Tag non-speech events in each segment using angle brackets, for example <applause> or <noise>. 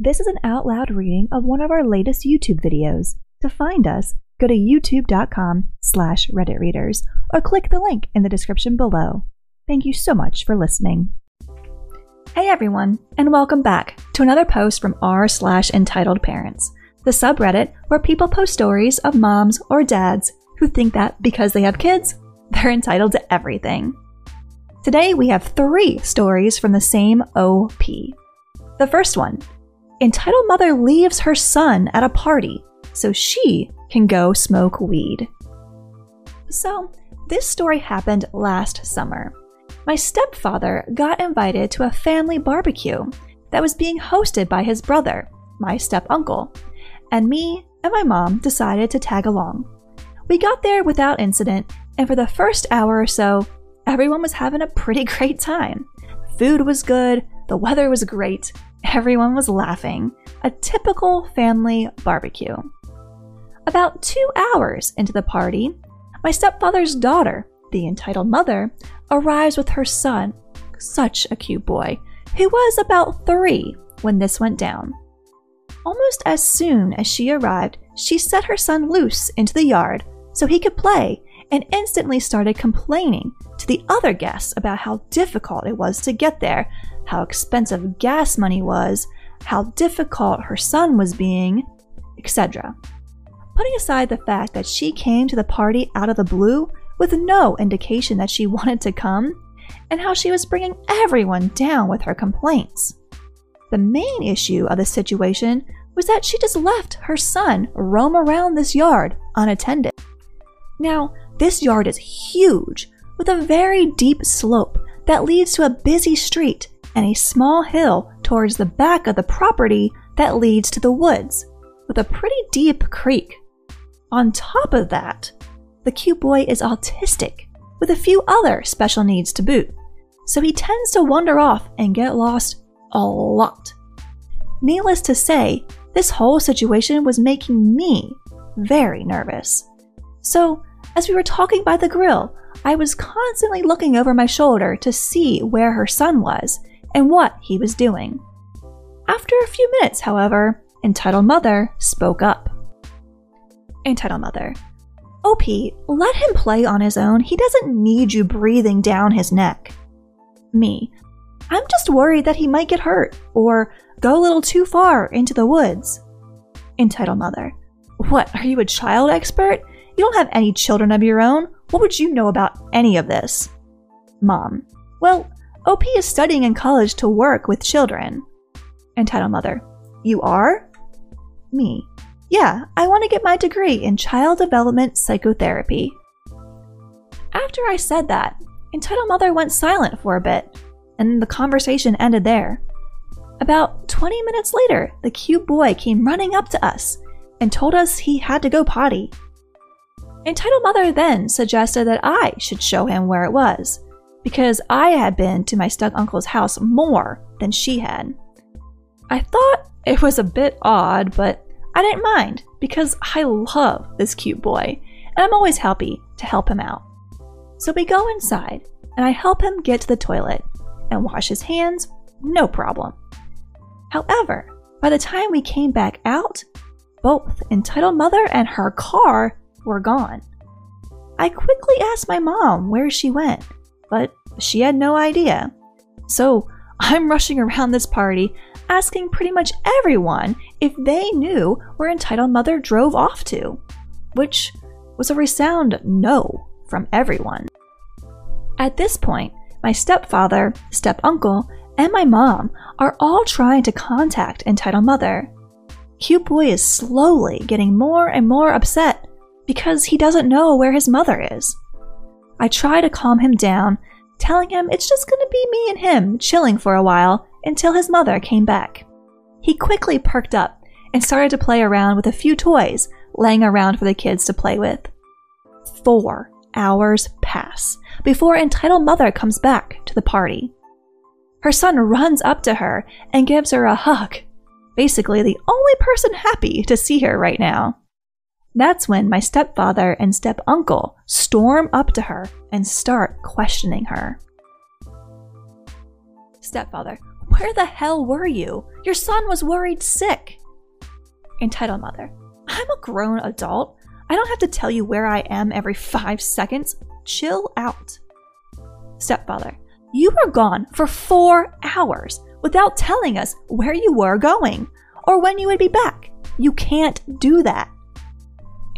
This is an out loud reading of one of our latest YouTube videos. To find us, go to youtube.com slash redditreaders or click the link in the description below. Thank you so much for listening. Hey everyone, and welcome back to another post from r slash entitled parents, the subreddit where people post stories of moms or dads who think that because they have kids, they're entitled to everything. Today we have three stories from the same OP. The first one Entitled mother leaves her son at a party so she can go smoke weed. So, this story happened last summer. My stepfather got invited to a family barbecue that was being hosted by his brother, my step uncle, and me and my mom decided to tag along. We got there without incident, and for the first hour or so, everyone was having a pretty <laughs> great time. Food was good, the weather was great, everyone was laughing. A typical family barbecue. About two hours into the party, my stepfather's daughter, the entitled mother, arrives with her son, such a cute boy, who was about three when this went down. Almost as soon as she arrived, she set her son loose into the yard so he could play and instantly started complaining to the other guests about how difficult it was to get there, how expensive gas money was, how difficult her son was being, etc. Putting aside the fact that she came to the party out of the blue with no indication that she <laughs> wanted to come, and how she was bringing everyone down with her complaints. The main issue of the situation was that she just left her son roam around this yard unattended. Now, this yard is huge, with a very deep slope that leads to a busy street and a small hill towards the back of the property that leads to the woods, with a pretty deep creek. On top of that, the cute boy is autistic, with a few other special needs to boot, so he tends to wander off and get lost a lot. Needless to say, this whole situation was making me very nervous. So, as we were talking by the grill, I was constantly looking over my shoulder to see where her son was and what he was doing. After a few minutes, however, Entitled Mother spoke up. Entitled Mother, oh, OP, let him play on his own. He doesn't need you breathing down his neck. Me, I'm just worried that he might get hurt or go a little too far into the woods. Entitled Mother, what, are you a child expert? You don't have any children of your own. What would you know about any of this? Mom, well, OP is studying in college to work with children. Entitled Mother, you are? Me, yeah, I want to get my degree in child development psychotherapy. After I said that, Entitled Mother went silent for a bit, and the conversation ended there. About 20 minutes later, the cute boy came running up to us and told us he had to go potty. Entitled Mother then suggested that I should show him where it was, because I had been to my step uncle's house more than she had. I thought it was a bit odd, but I didn't mind because I love this cute boy and I'm always happy to help him out. So we go inside and I help him get to the toilet and wash his hands, no problem. However, by the time we came back out, both entitled mother and her car were gone. I quickly asked my mom where she went, but she had no idea. So I'm rushing around this party asking pretty much everyone if they knew where Entitled Mother drove off to, which was a resound no from everyone. At this point, my stepfather, step uncle, and my mom are all trying to contact Entitled Mother. Cute Boy is slowly getting more and more upset because he doesn't know where his mother is. I try to calm him down, telling him it's just gonna be me and him chilling for a while until his mother came back. He quickly perked up and started to play around with a few toys laying around for the kids to play with. Four hours pass before entitled mother comes back to the party. Her son runs up to her and gives her a hug, basically the only person happy to see her right now. That's when my stepfather and step uncle storm up to her and start questioning her. Stepfather, Where the hell were you? Your son was worried sick. Entitled mother. I'm a grown adult. I don't have to tell you where I am every five seconds. Chill out. Stepfather. You were gone for four hours without telling us where you were going or when you would be back. You can't do that.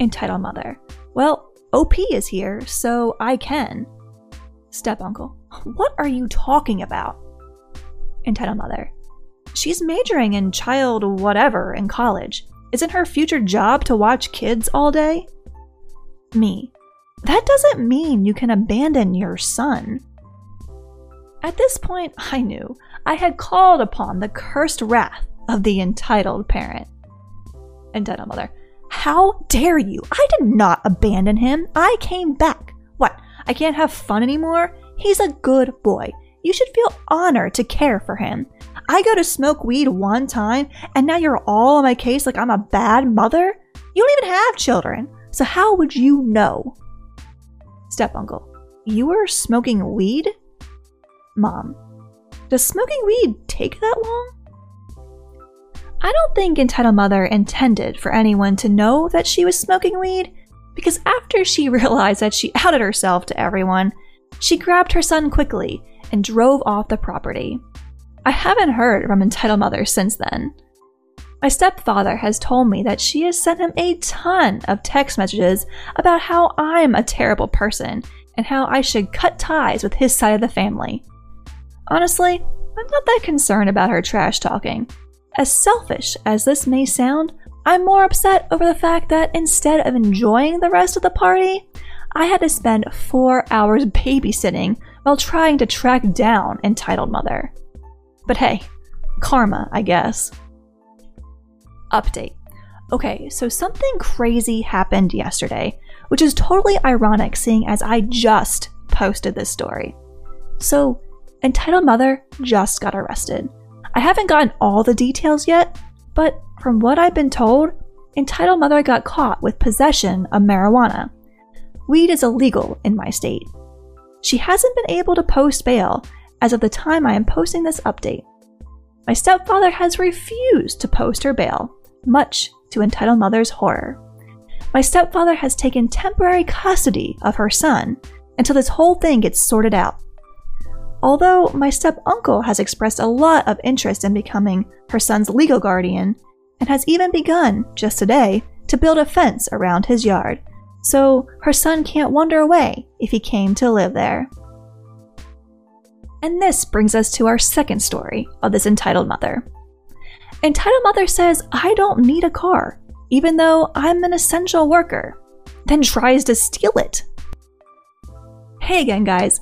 Entitled mother. Well, OP is here, so I can. Step uncle. What are you talking about? Entitled mother. She's majoring in child whatever in college. Isn't her future job to watch kids all day? Me. That doesn't mean you can abandon your son. At this point, I knew I had called upon the cursed wrath of the entitled parent. Entitled mother. How dare you? I did not abandon him. I came back. What? I can't have fun anymore? He's a good boy. You should feel honored to care for him. I go to smoke weed one time, and now you're all on my case like I'm a bad mother? You don't even have children, so how would you know? Step uncle, you were smoking weed? Mom, does smoking weed take that long? I don't think Entitled Mother intended for anyone to know that she was smoking weed, because after she <laughs> realized that she outed herself to everyone, she grabbed her son quickly and drove off the property. I haven't heard from Entitled Mother since then. My stepfather has told me that she has sent him a ton of text messages about how I'm a terrible person and how I should cut ties with his side of the family. Honestly, I'm not that concerned about her trash talking. As selfish as this may sound, I'm more upset over the fact that instead of enjoying the rest of the party, I had to spend four hours <laughs> babysitting while trying to track down Entitled Mother. But hey, karma, I guess. Update. Okay, so something crazy happened yesterday, which is totally ironic seeing as I just posted this story. So, Entitled Mother just got arrested. I haven't gotten all the details yet, but from what I've been told, Entitled Mother got caught with possession of marijuana. Weed is illegal in my state. She hasn't been able to post bail as of the time I am posting this update. My stepfather has refused to post her bail, much to Entitled Mother's horror. My stepfather has taken temporary custody of her son until this whole thing gets sorted out. Although my step uncle has expressed a lot of interest in becoming her son's legal guardian, and has even begun, just today, to build a fence around his yard, so her son can't wander away if he came to live there. And this brings us to our second story of this entitled mother. Entitled mother says, I don't need a car, even though I'm an essential worker, then tries to steal it. Hey again, guys.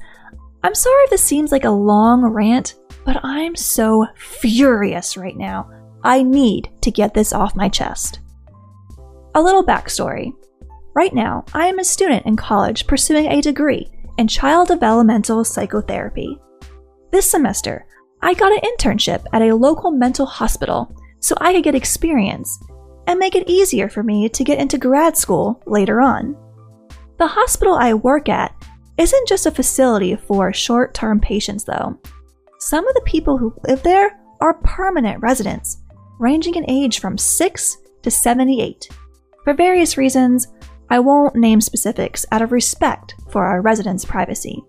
I'm sorry if this seems like a long rant, but I'm so furious right now. I need to get this off my chest. A little backstory. Right now, I am a student in college pursuing a degree in child developmental psychotherapy. This semester, I got an internship at a local mental hospital so I could get experience and make it easier for me to get into grad school later on. The hospital I work at isn't just a facility for short term patients, though. Some of the people who live there are permanent residents, ranging in age from 6 to 78. For various reasons, I won't name specifics out of respect for our residents' privacy.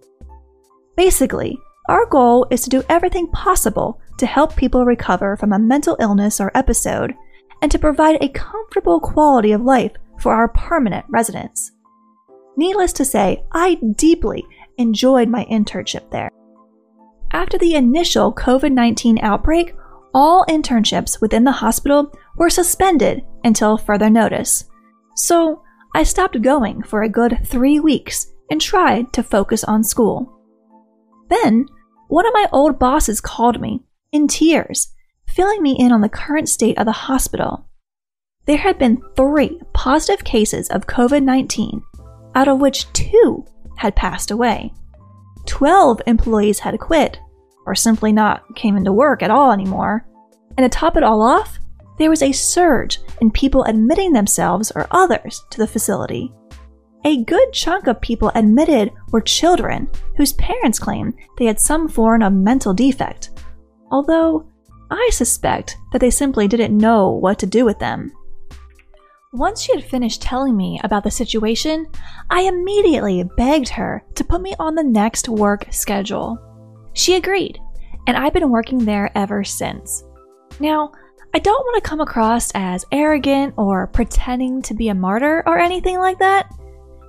Basically, our goal is to do everything possible to help people recover from a mental illness or episode and to provide a comfortable quality of life for our permanent residents. Needless to say, I deeply enjoyed my internship there. After the initial COVID 19 outbreak, all internships within the hospital were suspended until further notice. So I stopped going for a good three weeks and tried to focus on school. Then, one of my old bosses called me, in tears, filling me in on the current state of the hospital. There had been three positive cases of COVID 19 out of which two had passed away. Twelve employees had quit, or simply not came into work at all anymore. And to top it all off, there was a surge in people admitting themselves or others to the facility. A good chunk of people admitted were children whose parents claimed they had some form of mental defect, although I suspect that they simply didn't know what to do with them. Once she had finished telling me about the situation, I immediately begged her to put me on the next work schedule. She agreed, and I've been working there ever since. Now, I don't want to come across as arrogant or pretending to be a martyr or anything like that.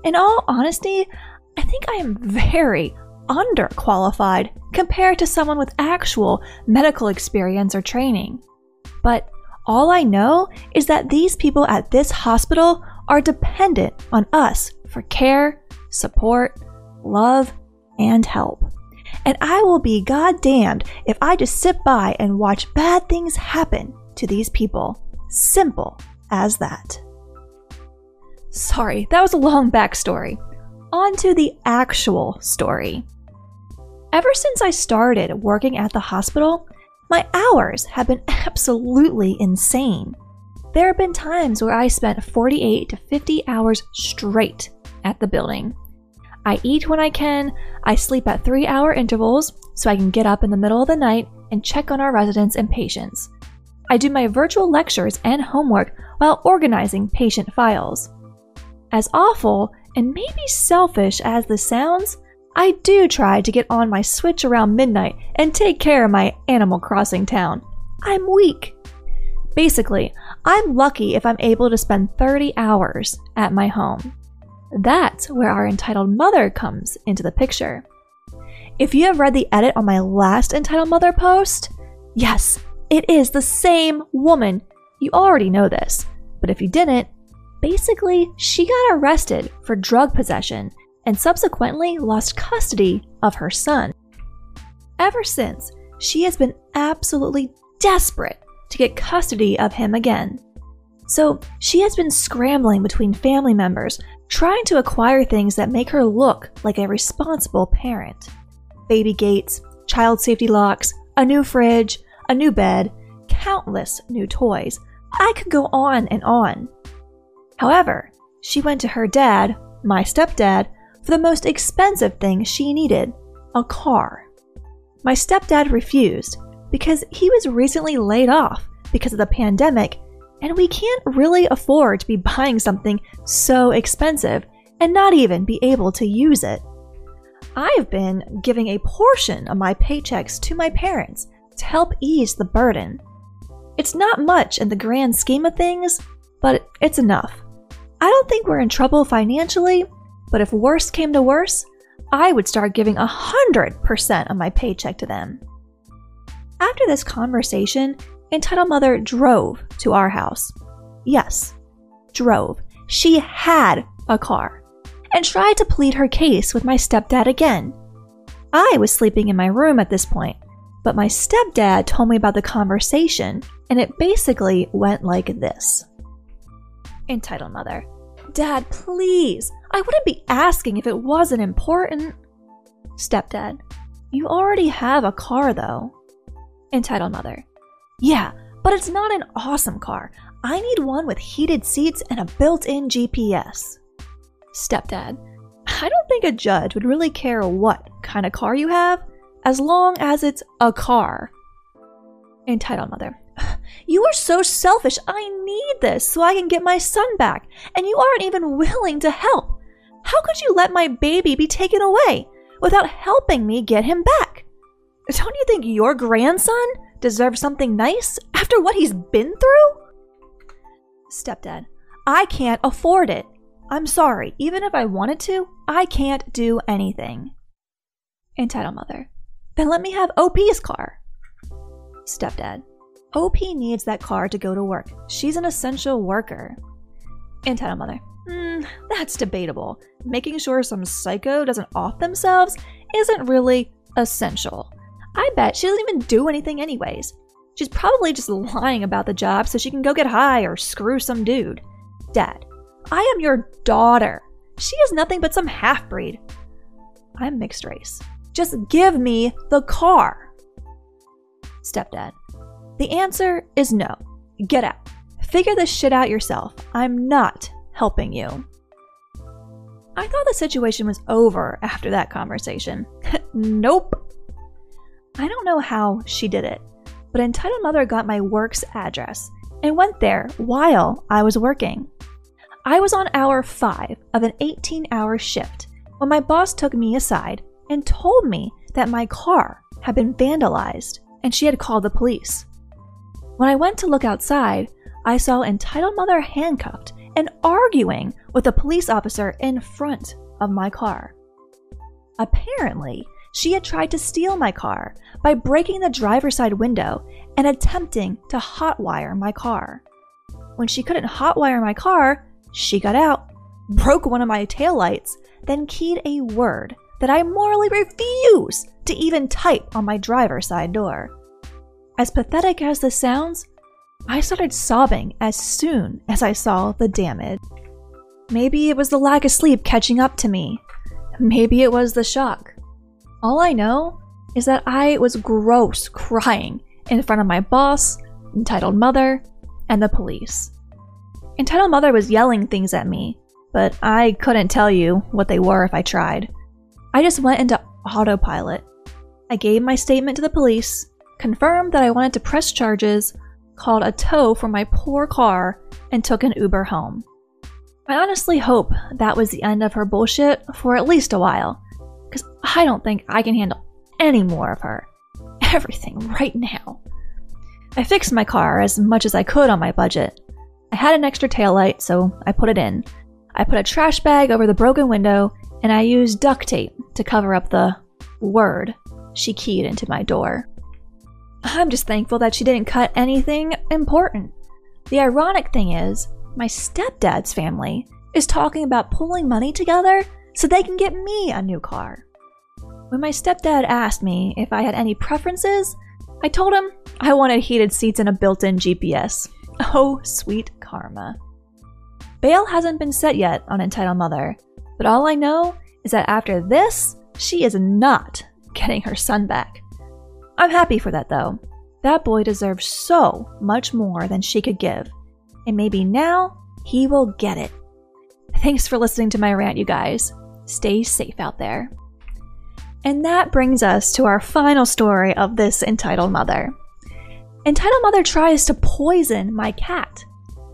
In all honesty, I think I am very underqualified compared to someone with actual medical experience or training. But all I know is that these people at this hospital are dependent on us for care, support, love, and help. And I will be goddamned if I just sit by and watch bad things happen to these people. Simple as that. Sorry, that was a long backstory. On to the actual story. Ever since I started working at the hospital, my hours have been <laughs> absolutely insane. There have been times where I spent 48 to 50 hours straight at the building. I eat when I can, I sleep at three hour intervals so I can get up in the middle of the night and check on our residents and patients. I do my virtual lectures and homework while organizing patient files. As awful and maybe selfish as this sounds, I do try to get on my Switch around midnight and take care of my Animal Crossing town. I'm weak. Basically, I'm lucky if I'm able to spend 30 hours at my home. That's where our entitled mother comes into the picture. If you have read the edit on my last entitled mother post, yes, it is the same woman. You already know this, but if you didn't, basically, she got arrested for drug possession and subsequently lost custody of her son. Ever since, she has been absolutely desperate to get custody of him again. So she has been scrambling between family members, trying to acquire things that make her look like a responsible parent baby gates, child safety locks, a new fridge, a new bed, countless new toys. I could go on and on. However, she went to her dad, my stepdad, for the most expensive thing she needed a car. My stepdad refused because he was recently laid off because of the pandemic, and we can't really afford to be buying something so expensive and not even be able to use it. I've been giving a portion of my paychecks to my parents to help ease the burden. It's not much in the grand scheme of things, but it's enough. I don't think we're in trouble financially, but if worse came to worse, I would start giving 100% of my paycheck to them. After this conversation, Entitled Mother drove to our house. Yes, drove. She had a car and tried to plead her case with my stepdad again. I was sleeping in my room at this point, but my stepdad told me about the conversation, and it basically went like this Entitled Mother, Dad, please, I wouldn't be asking if it wasn't important. Stepdad, you already have a car though. Entitled Mother, yeah, but it's not an awesome car. I need one with heated seats and a built in GPS. Stepdad, I don't think a judge would really care what kind of car you have, as long as it's a car. Entitled Mother, <sighs> you are so selfish. I need this so I can get my son back, and you aren't even willing to help. How could you let my baby be taken away without helping me get him back? Don't you think your grandson deserves something nice after what he's been through? Stepdad, I can't afford it. I'm sorry, even if I wanted to, I can't do anything. Entitled Mother, then let me have OP's car. Stepdad, OP needs that car to go to work. She's an essential worker. Entitled Mother, Hmm, that's debatable. Making sure some psycho doesn't off themselves isn't really essential. I bet she doesn't even do anything, anyways. She's probably just lying about the job so she can go get high or screw some dude. Dad, I am your daughter. She is nothing but some half breed. I'm mixed race. Just give me the car. Stepdad, the answer is no. Get out. Figure this shit out yourself. I'm not helping you. I thought the situation was over after that conversation. <laughs> nope. I don't know how she did it, but entitled mother got my work's address and went there while I was working. I was on hour five of an 18 hour shift when my boss took me aside and told me that my car had been vandalized and she had called the police. When I went to look outside, I saw entitled mother handcuffed and arguing with a police officer in front of my car. Apparently, she had tried to steal my car by breaking the driver's side window and attempting to hotwire my car. When she couldn't hotwire my car, she got out, broke one of my taillights, then keyed a word that I morally refuse to even type on my driver's side door. As pathetic as this sounds, I started sobbing as soon as I saw the damage. Maybe it was the lack of sleep catching up to me. Maybe it was the shock. All I know is that I was gross crying in front of my boss, entitled mother, and the police. Entitled mother was yelling things at me, but I couldn't tell you what they were if I tried. I just went into autopilot. I gave my statement to the police, confirmed that I wanted to press charges, called a tow for my poor car, and took an Uber home. I honestly hope that was the end of her bullshit for at least a while, because I don't think I can handle any more of her. <laughs> Everything right now. I fixed my car as much as I could on my budget. I had an extra taillight, so I put it in. I put a trash bag over the broken window, and I used duct tape to cover up the word she keyed into my door. I'm just thankful that she didn't cut anything important. The ironic thing is, my stepdad's family is talking about pulling money together so they can get me a new car. When my stepdad asked me if I had any preferences, I told him I wanted heated seats and a built in GPS. Oh, sweet karma. Bail hasn't been set yet on Entitled Mother, but all I know is that after this, she is not getting her son back. I'm happy for that though. That boy deserves so much more than she could give, and maybe now he will get it. Thanks for listening to my rant, you guys. Stay safe out there. And that brings us to our final story of this entitled mother. Entitled mother tries to poison my cat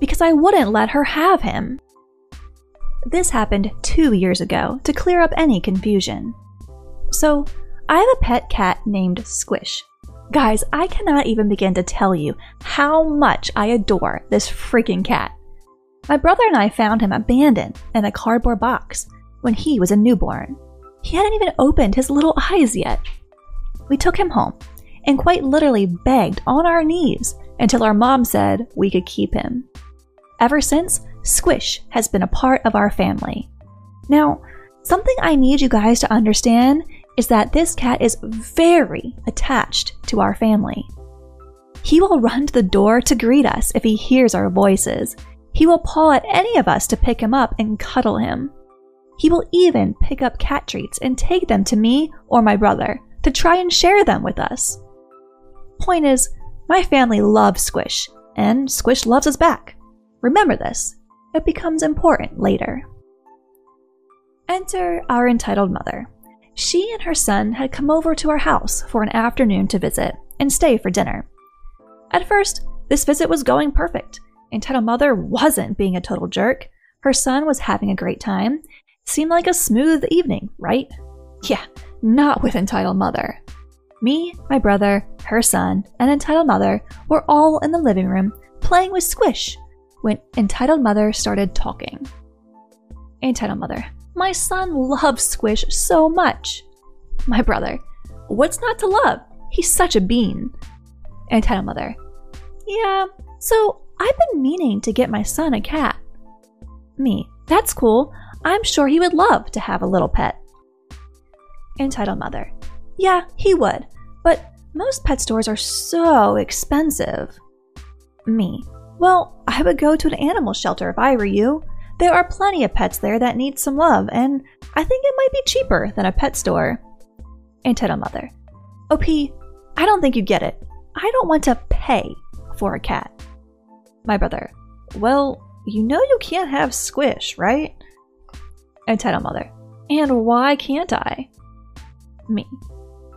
because I wouldn't let her have him. This happened two years ago to clear up any confusion. So, I have a pet cat named Squish. Guys, I cannot even begin to tell you how much I adore this freaking cat. My brother and I found him abandoned in a cardboard box when he was a newborn. He hadn't even opened his little eyes yet. We took him home and quite literally begged on our knees until our mom said we could keep him. Ever since, Squish has been a part of our family. Now, something I need you guys to understand is that this cat is very attached to our family. He will run to the door to greet us if he hears our voices. He will paw at any of us to pick him up and cuddle him. He will even pick up cat treats and take them to me or my brother to try and share them with us. Point is, my family loves Squish, and Squish loves us back. Remember this, it becomes important later. Enter our entitled mother. She and her son had come over to our house for an afternoon to visit and stay for dinner. At first, this visit was going perfect. Entitled Mother wasn't being a total jerk. Her son was having a great time. Seemed like a smooth evening, right? Yeah, not with Entitled Mother. Me, my brother, her son, and Entitled Mother were all in the living room playing with Squish when Entitled Mother started talking. Entitled Mother, my son loves Squish so much. My brother, what's not to love? He's such a bean. Entitled Mother, yeah, so I've been meaning to get my son a cat. Me, that's cool. I'm sure he would love to have a little pet. Entitled Mother, yeah, he would, but most pet stores are so expensive. Me, well, I would go to an animal shelter if I were you. There are plenty of pets there that need some love, and I think it might be cheaper than a pet store. Entitled Mother. Oh, OP, I don't think you get it. I don't want to pay for a cat. My brother. Well, you know you can't have Squish, right? Entitled Mother. And why can't I? Me.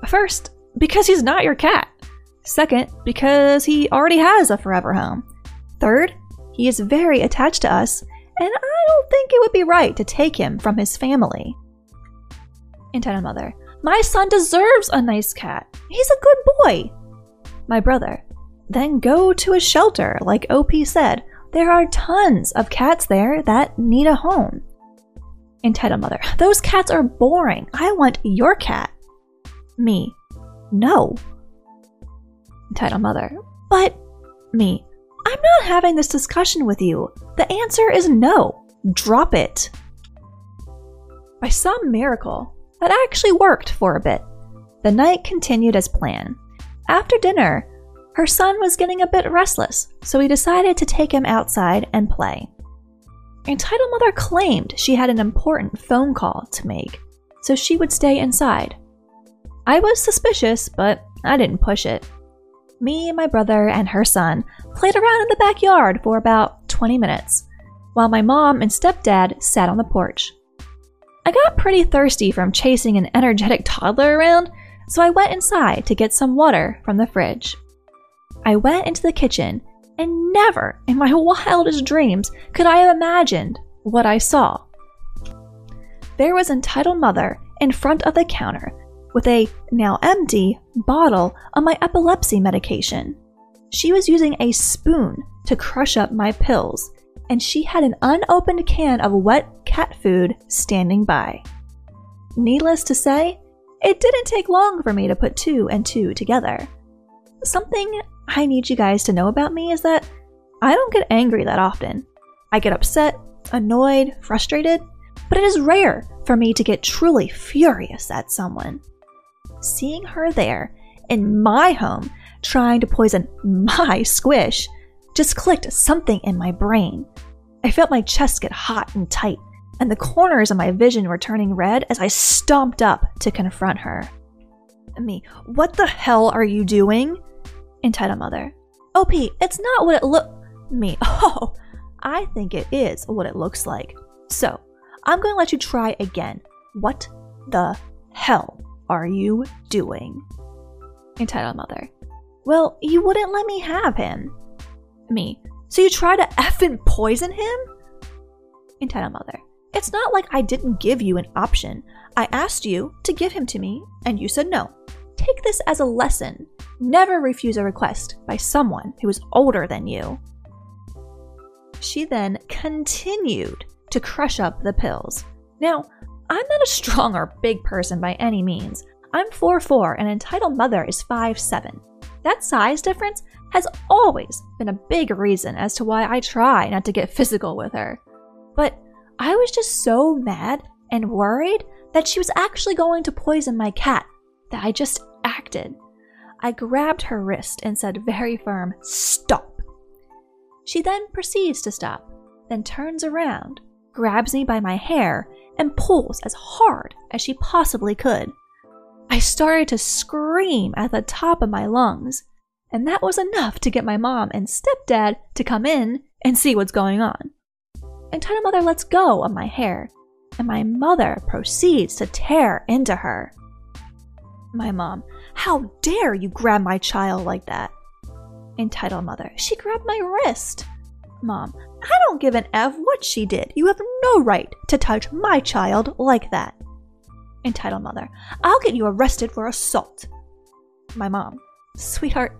First, because he's not your cat. Second, because he already has a forever home. Third, he is very attached to us, and I don't think it would be right to take him from his family. Entitled Mother, my son deserves a nice cat. He's a good boy. My brother, then go to a shelter, like OP said. There are tons of cats there that need a home. Entitled Mother, those cats are boring. I want your cat. Me, no. Entitled Mother, but me, I'm not having this discussion with you. The answer is no. Drop it. By some miracle, that actually worked for a bit. The night continued as planned. After dinner, her son was getting a bit restless, so we decided to take him outside and play. Entitled Mother claimed she had an important phone call to make, so she would stay inside. I was suspicious, but I didn't push it. Me, my brother, and her son played around in the backyard for about 20 minutes, while my mom and stepdad sat on the porch. I got pretty thirsty from chasing an energetic toddler around, so I went inside to get some water from the fridge. I went into the kitchen, and never in my <laughs> wildest dreams could I have imagined what I saw. There was entitled mother in front of the counter with a now empty bottle of my epilepsy medication. She was using a spoon to crush up my pills, and she had an unopened can of wet cat food standing by. Needless to say, it didn't take long for me to put two and two together. Something I need you guys to know about me is that I don't get angry that often. I get upset, annoyed, frustrated, but it is rare for me to get truly furious at someone. Seeing her there in my home trying to poison <laughs> my squish just clicked something in my brain. I felt my chest get hot and tight, and the corners of my vision were turning red as I stomped up to confront her. Me, what the hell are you doing? Entitled Mother. Oh, OP, it's not what it look. Me, <laughs> oh, I think it is what it looks like. So, I'm going to let you try again. What the hell are you doing? Entitled Mother. Well, you wouldn't let me have him. Me. So you try to effing poison him? Entitled Mother. It's not like I didn't give you an option. I asked you to give him to me, and you said no. Take this as a lesson. Never refuse a request by someone who is older than you. She then continued to crush up the pills. Now, I'm not a strong or big person by any means. I'm 4'4 and entitled mother is 5'7. That size difference has always been a big reason as to why I try not to get <laughs> physical with her. But I was just so mad and worried that she was actually going to poison my cat that I just acted. I grabbed her wrist and said very firm, Stop. She then proceeds to stop, then turns around, grabs me by my hair, and pulls as hard as she possibly could. I started to scream at the top of my lungs, and that was enough to get my mom and stepdad to come in and see what's going on. Entitled Mother lets go of my hair, and my mother proceeds to tear into her. My mom, how dare you grab my child like that? Entitled Mother, she grabbed my wrist. Mom, I don't give an F what she did. You have no right to touch my child like that. Entitled Mother, I'll get you arrested for assault. My mom, Sweetheart,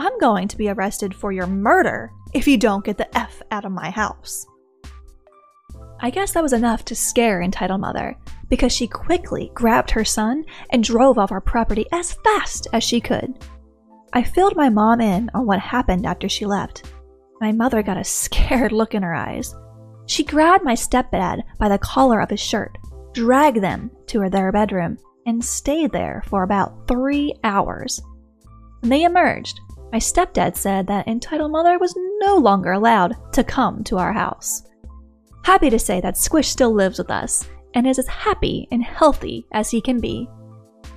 I'm going to be arrested for your murder if you don't get the F out of my house. I guess that was enough to scare Entitled Mother, because she quickly grabbed her son and drove off our property as fast as she could. I filled my mom in on what happened after she left. My mother got a scared look in her eyes. She grabbed my stepdad by the collar of his shirt, dragged them to their bedroom, and stayed there for about three hours. When they emerged, my stepdad said that entitled mother was no longer allowed to come to our house. Happy to say that Squish still lives with us and is as happy and healthy as he can be.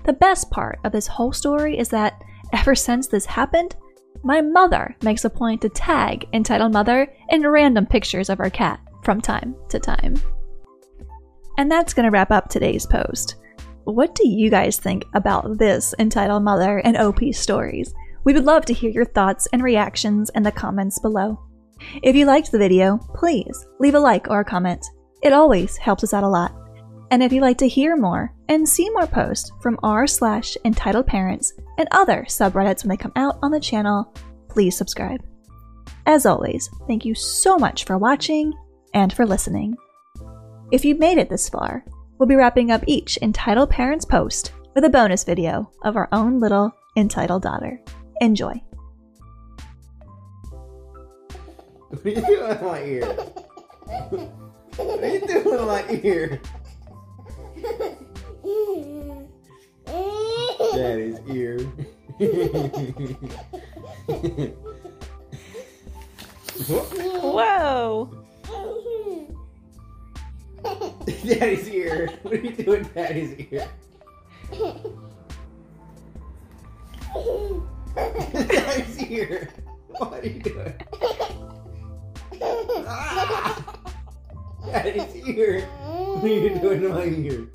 The best part of this whole story is that ever since this happened, my mother makes a point to tag entitled mother in random pictures of our cat from time to time. And that's going to wrap up today's post. What do you guys think about this entitled mother and OP stories? We would love to hear your thoughts and reactions in the comments below. If you liked the video, please leave a like or a comment. It always helps us out a lot. And if you'd like to hear more and see more posts from r slash entitled parents and other subreddits when they come out on the channel, please subscribe. As always, thank you so much for watching and for listening. If you've made it this far, we'll be wrapping up each entitled parents post with a bonus video of our own little entitled daughter. Enjoy. What are you doing in my ear? What are you doing in my ear? Daddy's ear. Whoa! Daddy's ear. What are you doing, Daddy's ear? Daddy's ear. What are you doing? Ah! Ear. What are you doing to my ear?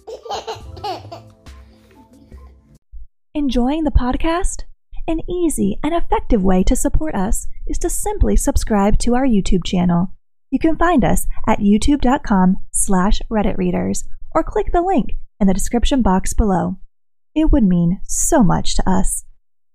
Enjoying the podcast? An easy and effective way to support us is to simply subscribe to our YouTube channel. You can find us at youtube.com slash redditreaders or click the link in the description box below. It would mean so much to us.